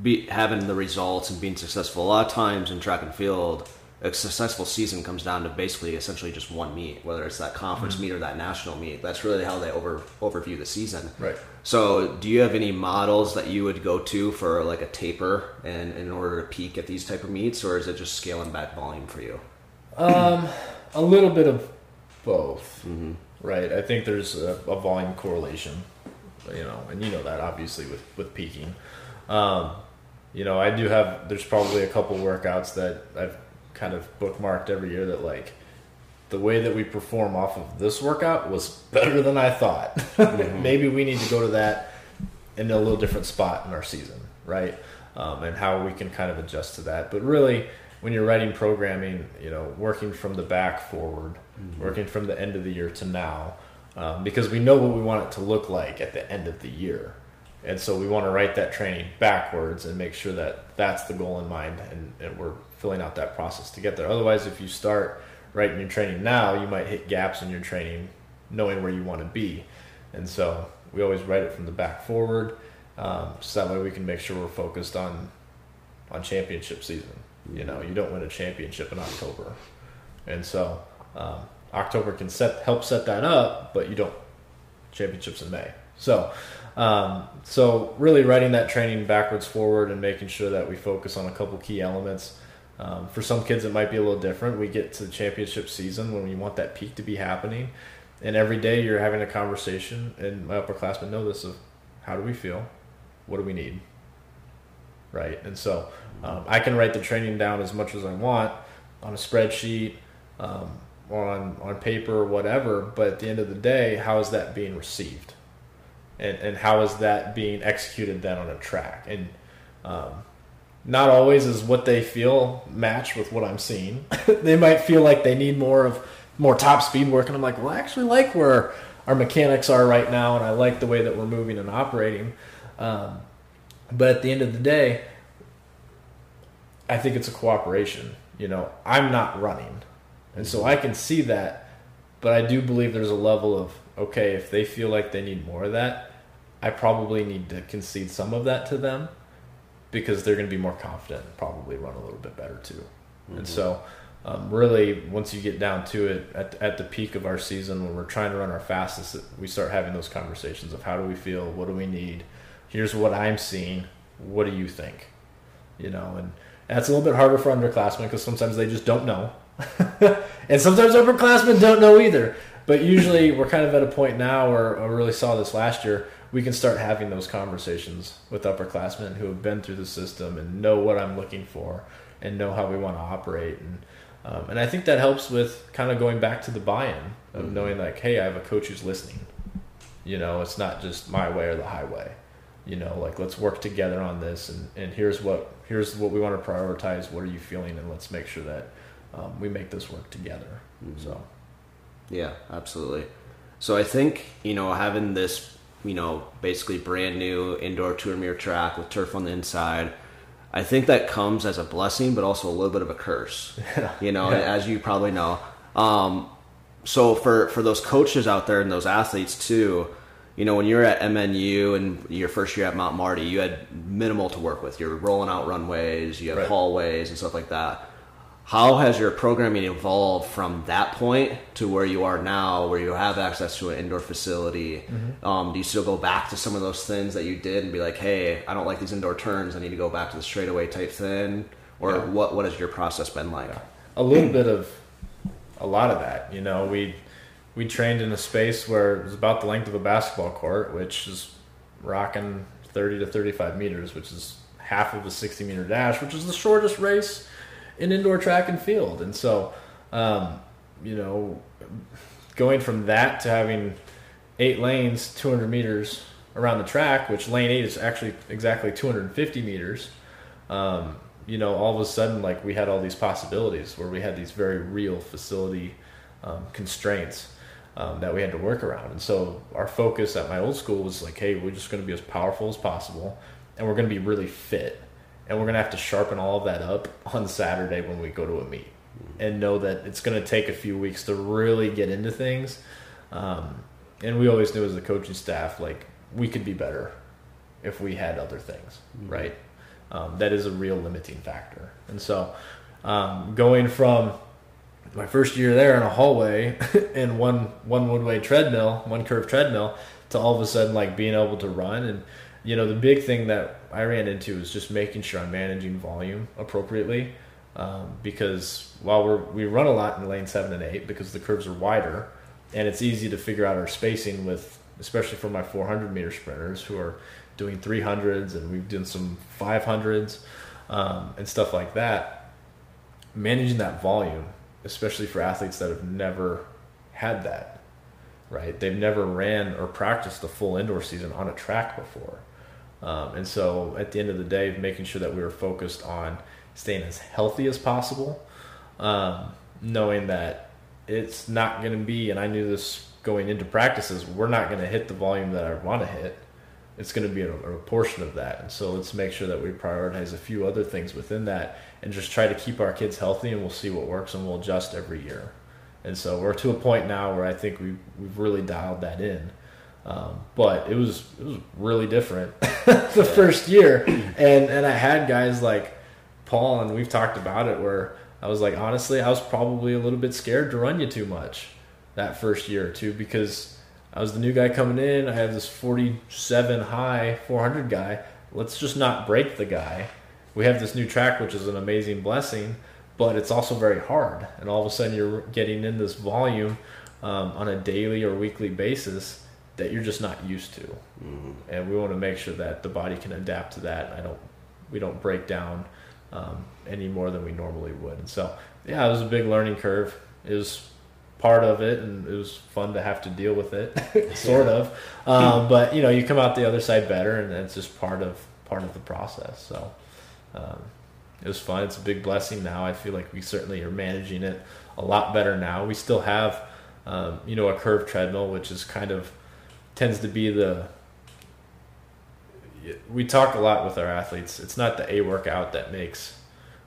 be, having the results, and being successful. A lot of times in track and field a successful season comes down to basically essentially just one meet, whether it's that conference mm-hmm. meet or that national meet. That's really how they over overview the season. Right. So, do you have any models that you would go to for like a taper and in order to peak at these type of meets, or is it just scaling back volume for you? Um, a little bit of both. Mm-hmm. Right. I think there's a, a, volume correlation, you know, and you know that obviously with with peaking. Um, you know, I do have. There's probably a couple workouts that I've kind of bookmarked every year that like the way that we perform off of this workout was better than I thought. Mm-hmm. Maybe we need to go to that in a little different spot in our season, right? Um, and how we can kind of adjust to that. But really, when you're writing programming, you know, working from the back forward, mm-hmm. working from the end of the year to now, um, because we know what we want it to look like at the end of the year. And so we want to write that training backwards and make sure that that's the goal in mind and, and we're filling out that process to get there. Otherwise, if you start right in your training now, you might hit gaps in your training knowing where you want to be. And so we always write it from the back forward. um, so that way we can make sure we're focused on on championship season. You know, you don't win a championship in October, and so um, October can set help set that up, but you don't championships in May. So, um, so really writing that training backwards forward and making sure that we focus on a couple key elements. Um, for some kids, it might be a little different. We get to the championship season when we want that peak to be happening, and every day you're having a conversation. And my upperclassmen know this of how do we feel, what do we need, right? And so um, I can write the training down as much as I want on a spreadsheet. Um, or on, on paper or whatever, but at the end of the day, how is that being received? And, and how is that being executed then on a track? And um, not always is what they feel match with what I'm seeing. they might feel like they need more of more top speed work, and I'm like, well, I actually like where our mechanics are right now, and I like the way that we're moving and operating. Um, but at the end of the day, I think it's a cooperation. You know, I'm not running. And so I can see that, but I do believe there's a level of okay, if they feel like they need more of that, I probably need to concede some of that to them because they're going to be more confident and probably run a little bit better too. Mm-hmm. And so, um, really, once you get down to it, at, at the peak of our season, when we're trying to run our fastest, we start having those conversations of how do we feel, what do we need, here's what I'm seeing, what do you think, you know, and that's a little bit harder for underclassmen because sometimes they just don't know and sometimes upperclassmen don't know either. But usually we're kind of at a point now where I really saw this last year. We can start having those conversations with upperclassmen who have been through the system and know what I'm looking for and know how we want to operate. And um, and I think that helps with kind of going back to the buy-in of mm-hmm. knowing like, hey, I have a coach who's listening. You know, it's not just my way or the highway. You know, like let's work together on this, and, and here's what here's what we want to prioritize. What are you feeling, and let's make sure that um, we make this work together. Mm-hmm. So, yeah, absolutely. So I think you know having this you know basically brand new indoor tour mirror track with turf on the inside. I think that comes as a blessing, but also a little bit of a curse. you know, yeah. as you probably know. Um, so for for those coaches out there and those athletes too, you know, when you're at MNU and your first year at Mount Marty, you had minimal to work with. You're rolling out runways, you have right. hallways and stuff like that how has your programming evolved from that point to where you are now, where you have access to an indoor facility? Mm-hmm. Um, do you still go back to some of those things that you did and be like, hey, I don't like these indoor turns, I need to go back to the straightaway type thing? Or yeah. what, what has your process been like? A little bit of a lot of that. You know, we we trained in a space where it was about the length of a basketball court, which is rocking 30 to 35 meters, which is half of a 60 meter dash, which is the shortest race in indoor track and field. And so, um, you know, going from that to having eight lanes, 200 meters around the track, which lane eight is actually exactly 250 meters. Um, you know, all of a sudden, like we had all these possibilities where we had these very real facility um, constraints um, that we had to work around. And so our focus at my old school was like, hey, we're just going to be as powerful as possible, and we're going to be really fit and we're gonna have to sharpen all of that up on Saturday when we go to a meet, and know that it's gonna take a few weeks to really get into things. Um, and we always knew as a coaching staff, like we could be better if we had other things, mm-hmm. right? Um, that is a real limiting factor. And so, um, going from my first year there in a hallway in one one one way treadmill, one curve treadmill, to all of a sudden like being able to run and you know the big thing that I ran into is just making sure I'm managing volume appropriately. Um, because while we're, we run a lot in lane seven and eight because the curves are wider, and it's easy to figure out our spacing with, especially for my 400 meter sprinters who are doing 300s and we've done some 500s um, and stuff like that. Managing that volume, especially for athletes that have never had that, right? They've never ran or practiced a full indoor season on a track before. Um, and so at the end of the day, making sure that we were focused on staying as healthy as possible, um, knowing that it's not going to be, and I knew this going into practices, we're not going to hit the volume that I want to hit. It's going to be a, a portion of that. And so let's make sure that we prioritize a few other things within that and just try to keep our kids healthy and we'll see what works and we'll adjust every year. And so we're to a point now where I think we, we've really dialed that in. Um, but it was it was really different the first year, and and I had guys like Paul, and we've talked about it where I was like, honestly, I was probably a little bit scared to run you too much that first year or two because I was the new guy coming in. I have this 47 high 400 guy. Let's just not break the guy. We have this new track, which is an amazing blessing, but it's also very hard. And all of a sudden, you're getting in this volume um, on a daily or weekly basis that you're just not used to. Mm-hmm. And we want to make sure that the body can adapt to that. I don't, we don't break down um, any more than we normally would. And so, yeah, it was a big learning curve. It was part of it, and it was fun to have to deal with it, sort of. Um, but you know, you come out the other side better, and it's just part of part of the process. So. Um, it was fun. It's a big blessing now. I feel like we certainly are managing it a lot better now. We still have, um, you know, a curved treadmill, which is kind of tends to be the. We talk a lot with our athletes. It's not the A workout that makes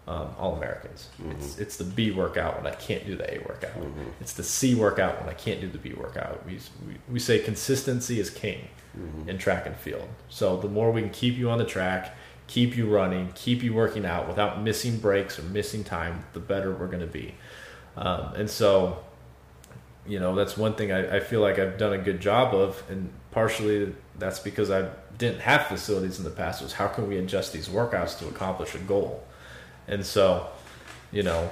um, all Americans. Mm-hmm. It's it's the B workout when I can't do the A workout. Mm-hmm. It's the C workout when I can't do the B workout. We we, we say consistency is king mm-hmm. in track and field. So the more we can keep you on the track keep you running, keep you working out without missing breaks or missing time, the better we're going to be. Um, and so, you know, that's one thing I, I, feel like I've done a good job of, and partially that's because I didn't have facilities in the past. Was how can we adjust these workouts to accomplish a goal? And so, you know,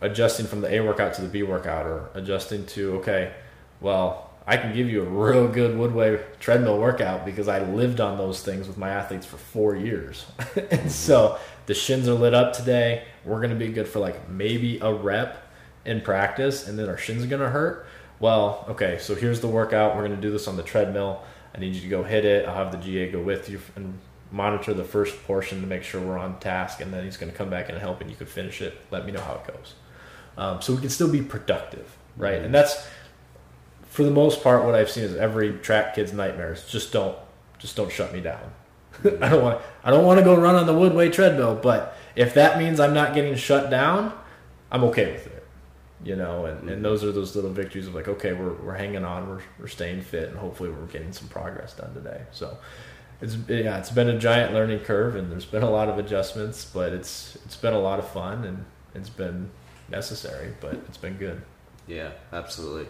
adjusting from the A workout to the B workout, or adjusting to okay, well, I can give you a real good Woodway treadmill workout because I lived on those things with my athletes for four years. and mm-hmm. so the shins are lit up today. We're going to be good for like maybe a rep in practice, and then our shins are going to hurt. Well, okay, so here's the workout. We're going to do this on the treadmill. I need you to go hit it. I'll have the GA go with you and monitor the first portion to make sure we're on task, and then he's going to come back and help, and you can finish it. Let me know how it goes. Um, so we can still be productive, right? And that's for the most part, what I've seen is every track kid's nightmares. Just don't, just don't shut me down. I don't want, I don't want to go run on the Woodway treadmill. But if that means I'm not getting shut down, I'm okay with it. You know, and, and those are those little victories of like, okay, we're, we're hanging on, we're, we're staying fit, and hopefully we're getting some progress done today. So it's yeah, it's been a giant learning curve, and there's been a lot of adjustments, but it's it's been a lot of fun, and it's been necessary, but it's been good. Yeah, absolutely.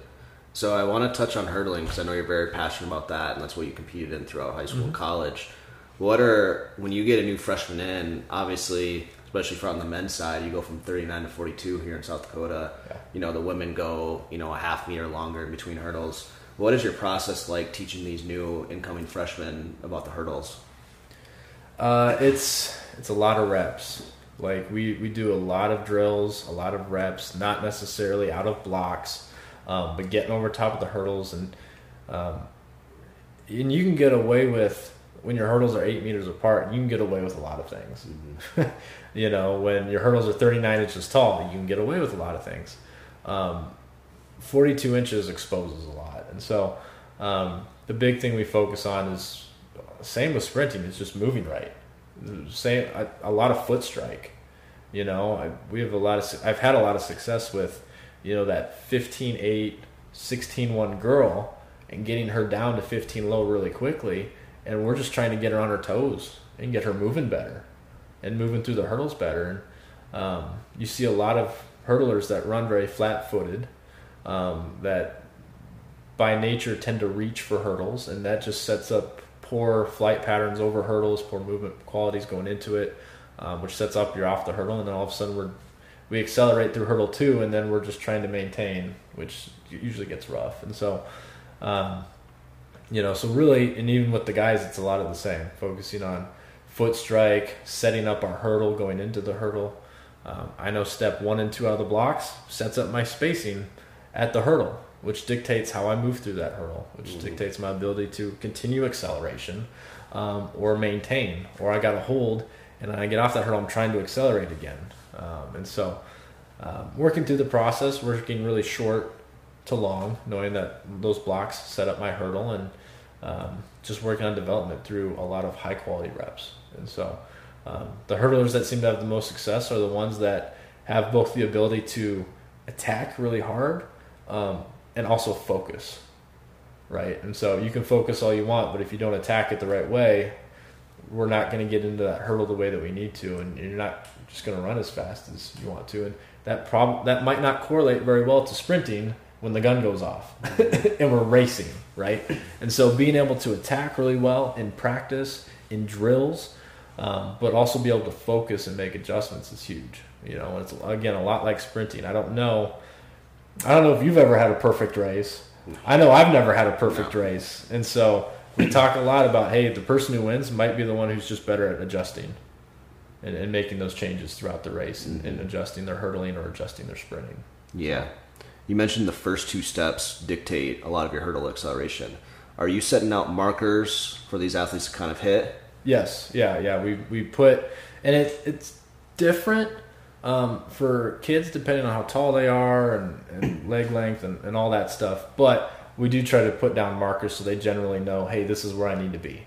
So I want to touch on hurdling because I know you're very passionate about that, and that's what you competed in throughout high school mm-hmm. and college. What are when you get a new freshman in? Obviously, especially from the men's side, you go from 39 to 42 here in South Dakota. Yeah. You know, the women go you know a half meter longer in between hurdles. What is your process like teaching these new incoming freshmen about the hurdles? Uh, it's it's a lot of reps. Like we we do a lot of drills, a lot of reps, not necessarily out of blocks um, but getting over top of the hurdles and um, and you can get away with when your hurdles are eight meters apart. You can get away with a lot of things. Mm-hmm. you know, when your hurdles are 39 inches tall, you can get away with a lot of things. Um, 42 inches exposes a lot, and so um, the big thing we focus on is same with sprinting. It's just moving right. Same a, a lot of foot strike. You know, I, we have a lot of. I've had a lot of success with you know, that 15 8, 16 1 girl and getting her down to 15 low really quickly. And we're just trying to get her on her toes and get her moving better and moving through the hurdles better. And um, you see a lot of hurdlers that run very flat footed um, that by nature tend to reach for hurdles, and that just sets up poor flight patterns over hurdles, poor movement qualities going into it, um, which sets up you're off the hurdle, and then all of a sudden we're we accelerate through hurdle two, and then we're just trying to maintain, which usually gets rough. And so, um, you know, so really, and even with the guys, it's a lot of the same. Focusing on foot strike, setting up our hurdle, going into the hurdle. Um, I know step one and two out of the blocks sets up my spacing at the hurdle, which dictates how I move through that hurdle, which mm-hmm. dictates my ability to continue acceleration um, or maintain, or I got a hold, and then I get off that hurdle, I'm trying to accelerate again. Um, and so, um, working through the process, working really short to long, knowing that those blocks set up my hurdle, and um, just working on development through a lot of high quality reps. And so, um, the hurdlers that seem to have the most success are the ones that have both the ability to attack really hard um, and also focus right? And so you can focus all you want, but if you don't attack it the right way, we're not going to get into that hurdle the way that we need to, and you're not just going to run as fast as you want to. And that prob- that might not correlate very well to sprinting when the gun goes off and we're racing, right? And so being able to attack really well in practice, in drills, um, but also be able to focus and make adjustments is huge. You know, and it's again a lot like sprinting. I don't know, I don't know if you've ever had a perfect race. I know I've never had a perfect no. race, and so we talk a lot about hey, the person who wins might be the one who's just better at adjusting and, and making those changes throughout the race and, and, adjusting their hurdling or adjusting their sprinting. Yeah. You mentioned the first two steps dictate a lot of your hurdle acceleration. Are you setting out markers for these athletes to kind of hit? Yes. Yeah. Yeah. We, we put, and it, it's different um, for kids depending on how tall they are and, and leg length and, and all that stuff. But we do try to put down markers so they generally know, hey, this is where I need to be.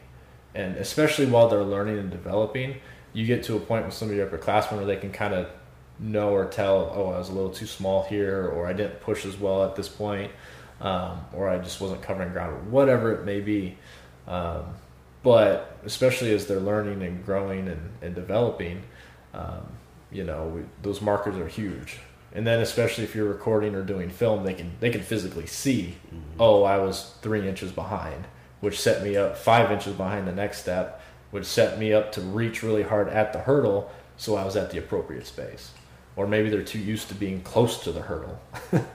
And especially while they're learning and developing, you get to a point with some of your upperclassmen where they can kind of know or tell, oh, I was a little too small here, or I didn't push as well at this point, um, or I just wasn't covering ground, or whatever it may be. Um, but especially as they're learning and growing and, and developing, um, you know, we, those markers are huge. And then especially if you're recording or doing film, they can they can physically see, mm-hmm. oh, I was three inches behind, which set me up five inches behind the next step, which set me up to reach really hard at the hurdle, so I was at the appropriate space. Or maybe they're too used to being close to the hurdle,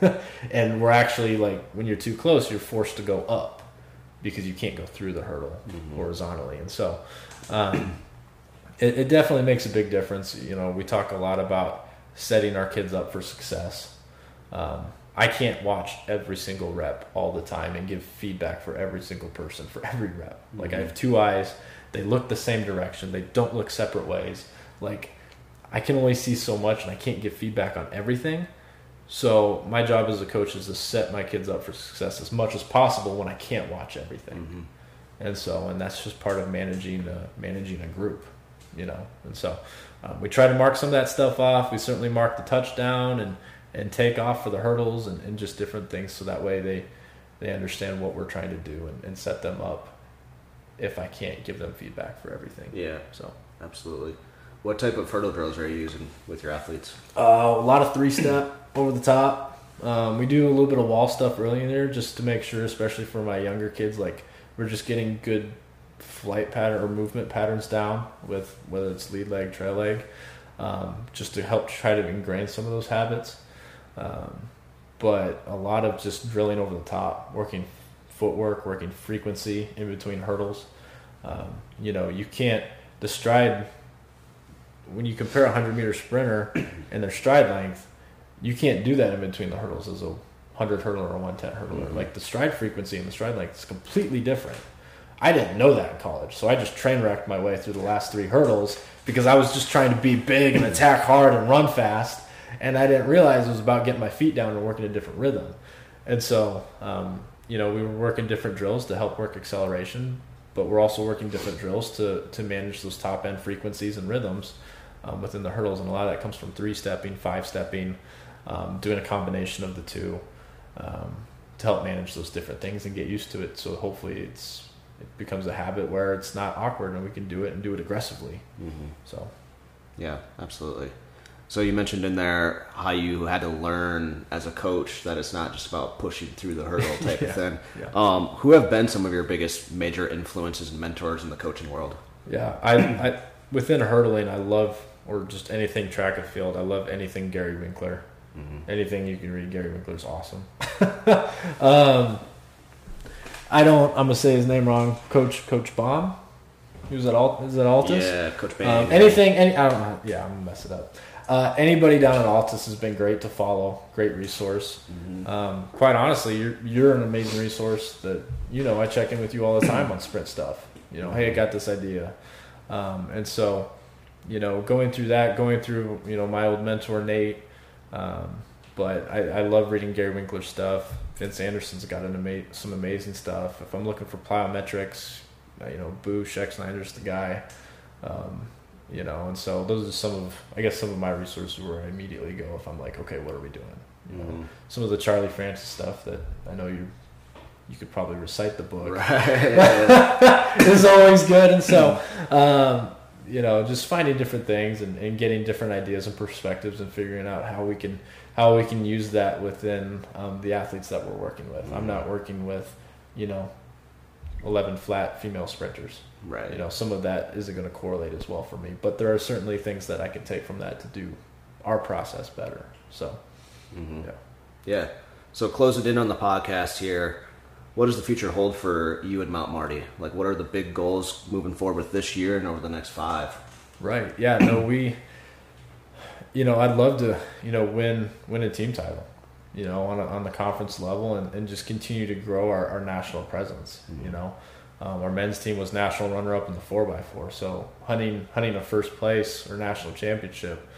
and we're actually like when you're too close, you're forced to go up because you can't go through the hurdle mm-hmm. horizontally, and so. Um, it, it definitely makes a big difference. You know, we talk a lot about setting our kids up for success. Um, I can't watch every single rep all the time and give feedback for every single person for every rep. Mm-hmm. Like I have two eyes, they look the same direction, they don't look separate ways. Like I can only see so much and I can't give feedback on everything. So my job as a coach is to set my kids up for success as much as possible when I can't watch everything. Mm-hmm. And so, and that's just part of managing uh, managing a group you know. And so um, we try to mark some of that stuff off. We certainly mark the touchdown and and take off for the hurdles and, and just different things so that way they they understand what we're trying to do and, and set them up if I can't give them feedback for everything. Yeah. So absolutely. What type of hurdle drills are you using with your athletes? Uh, a lot of three step over the top. Um, we do a little bit of wall stuff early in there just to make sure, especially for my younger kids, like we're just getting good flight pattern or movement patterns down with whether it's lead leg, trail leg, um, just to help try to ingrain some of those habits. Um, but a lot of just drilling over the top, working footwork, working frequency in between hurdles. Um, you know, you can't the stride when you compare a hundred meter sprinter and their stride length, you can't do that in between the hurdles as a hundred hurdler or a one ten hurdler. Mm-hmm. Like the stride frequency and the stride length is completely different. I didn't know that in college, so I just train wrecked my way through the last three hurdles because I was just trying to be big and attack hard and run fast, and I didn't realize it was about getting my feet down and working a different rhythm. And so, um, you know, we were working different drills to help work acceleration, but we're also working different drills to to manage those top end frequencies and rhythms um, within the hurdles, and a lot of that comes from three stepping, five stepping, um, doing a combination of the two um, to help manage those different things and get used to it. So hopefully, it's it becomes a habit where it's not awkward and we can do it and do it aggressively. Mm-hmm. So, yeah, absolutely. So you mentioned in there how you had to learn as a coach that it's not just about pushing through the hurdle type yeah, of thing. Yeah. Um, who have been some of your biggest major influences and mentors in the coaching world? Yeah, I, I within hurdling, I love or just anything track and field. I love anything Gary Winkler. Mm-hmm. Anything you can read Gary Winkler is awesome. um, I don't. I'm gonna say his name wrong. Coach Coach Baum. He was at Alt. Is that Altis? Yeah, Coach Baum. Um, anything? Any? I don't know. Yeah, I'm gonna mess it up. Uh, anybody down at Altis has been great to follow. Great resource. Mm-hmm. Um, quite honestly, you're you're an amazing resource. That you know, I check in with you all the time on sprint stuff. You know, hey, I got this idea, um, and so you know, going through that, going through you know my old mentor Nate. Um, but I, I love reading Gary Winkler stuff. Vince Anderson's got an ama- some amazing stuff. If I'm looking for plyometrics, uh, you know, Boo Schexnayder's the guy. Um, you know, and so those are some of, I guess, some of my resources where I immediately go if I'm like, okay, what are we doing? You mm-hmm. some of the Charlie Francis stuff that I know you you could probably recite the book. Right. is always good. And so, um, you know, just finding different things and, and getting different ideas and perspectives and figuring out how we can how we can use that within um, the athletes that we're working with. I'm not working with, you know, 11 flat female sprinters. Right. You know, some of that isn't going to correlate as well for me, but there are certainly things that I can take from that to do our process better. So, yeah. Yeah. So closing in on the podcast here, what does the future hold for you and Mount Marty? Like, what are the big goals moving forward with this year and over the next five? Right. Yeah. No, we. You know, I'd love to, you know, win win a team title, you know, on a, on the conference level, and, and just continue to grow our, our national presence. You know, um, our men's team was national runner up in the four x four, so hunting hunting a first place or national championship,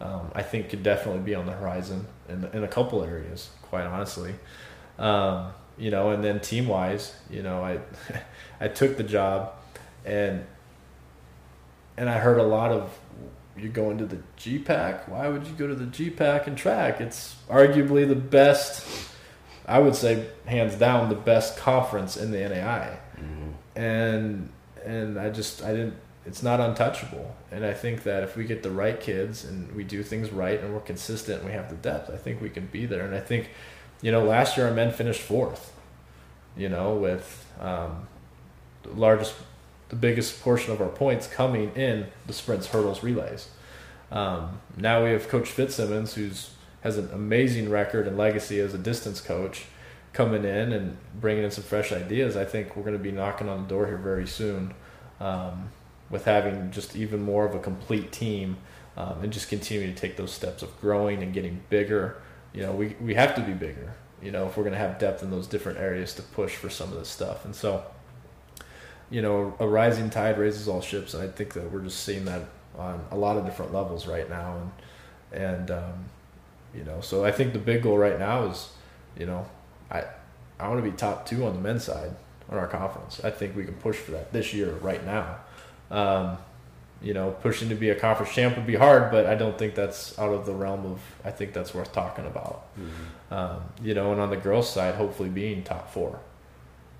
um, I think could definitely be on the horizon in in a couple areas. Quite honestly, um, you know, and then team wise, you know, I I took the job, and and I heard a lot of you're going to the GPAC. Why would you go to the GPAC and track? It's arguably the best, I would say, hands down, the best conference in the NAIA. Mm-hmm. And and I just I didn't. It's not untouchable. And I think that if we get the right kids and we do things right and we're consistent and we have the depth, I think we can be there. And I think, you know, last year our men finished fourth. You know, with um, the largest the biggest portion of our points coming in the sprints, hurdles, relays. Um, now we have Coach Fitzsimmons, who's has an amazing record and legacy as a distance coach, coming in and bringing in some fresh ideas. I think we're going to be knocking on the door here very soon, um, with having just even more of a complete team, um, and just continuing to take those steps of growing and getting bigger. You know, we we have to be bigger. You know, if we're going to have depth in those different areas to push for some of this stuff, and so you know, a rising tide raises all ships, and I think that we're just seeing that on a lot of different levels right now, and and um, you know, so I think the big goal right now is, you know, I I want to be top two on the men's side on our conference. I think we can push for that this year right now. Um, you know, pushing to be a conference champ would be hard, but I don't think that's out of the realm of. I think that's worth talking about. Um, you know, and on the girls' side, hopefully being top four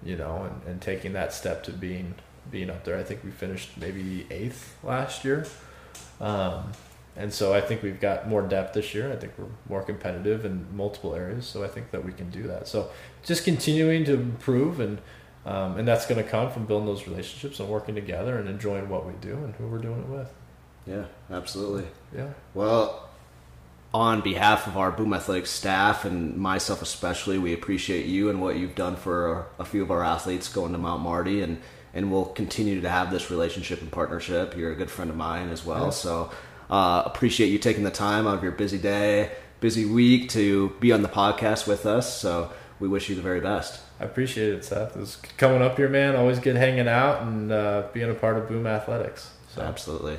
you know, and, and taking that step to being being up there. I think we finished maybe eighth last year, um, and so I think we've got more depth this year. I think we're more competitive in multiple areas, so I think that we can do that. So just continuing to improve, and um, and that's going to come from building those relationships and working together and enjoying what we do and who we're doing it with. Yeah, absolutely. Yeah. Well, on behalf of our Boom Athletics staff and myself especially, we appreciate you and what you've done for a few of our athletes going to Mount Marty, and and we'll continue to have this relationship and partnership. You're a good friend of mine as well, Yeah. so uh, appreciate you taking the time out of your busy day, busy week to be on the podcast with us. So we wish you the very best. I appreciate it, Seth. It's coming up here, man. Always good hanging out and uh, being a part of Boom Athletics. So Absolutely.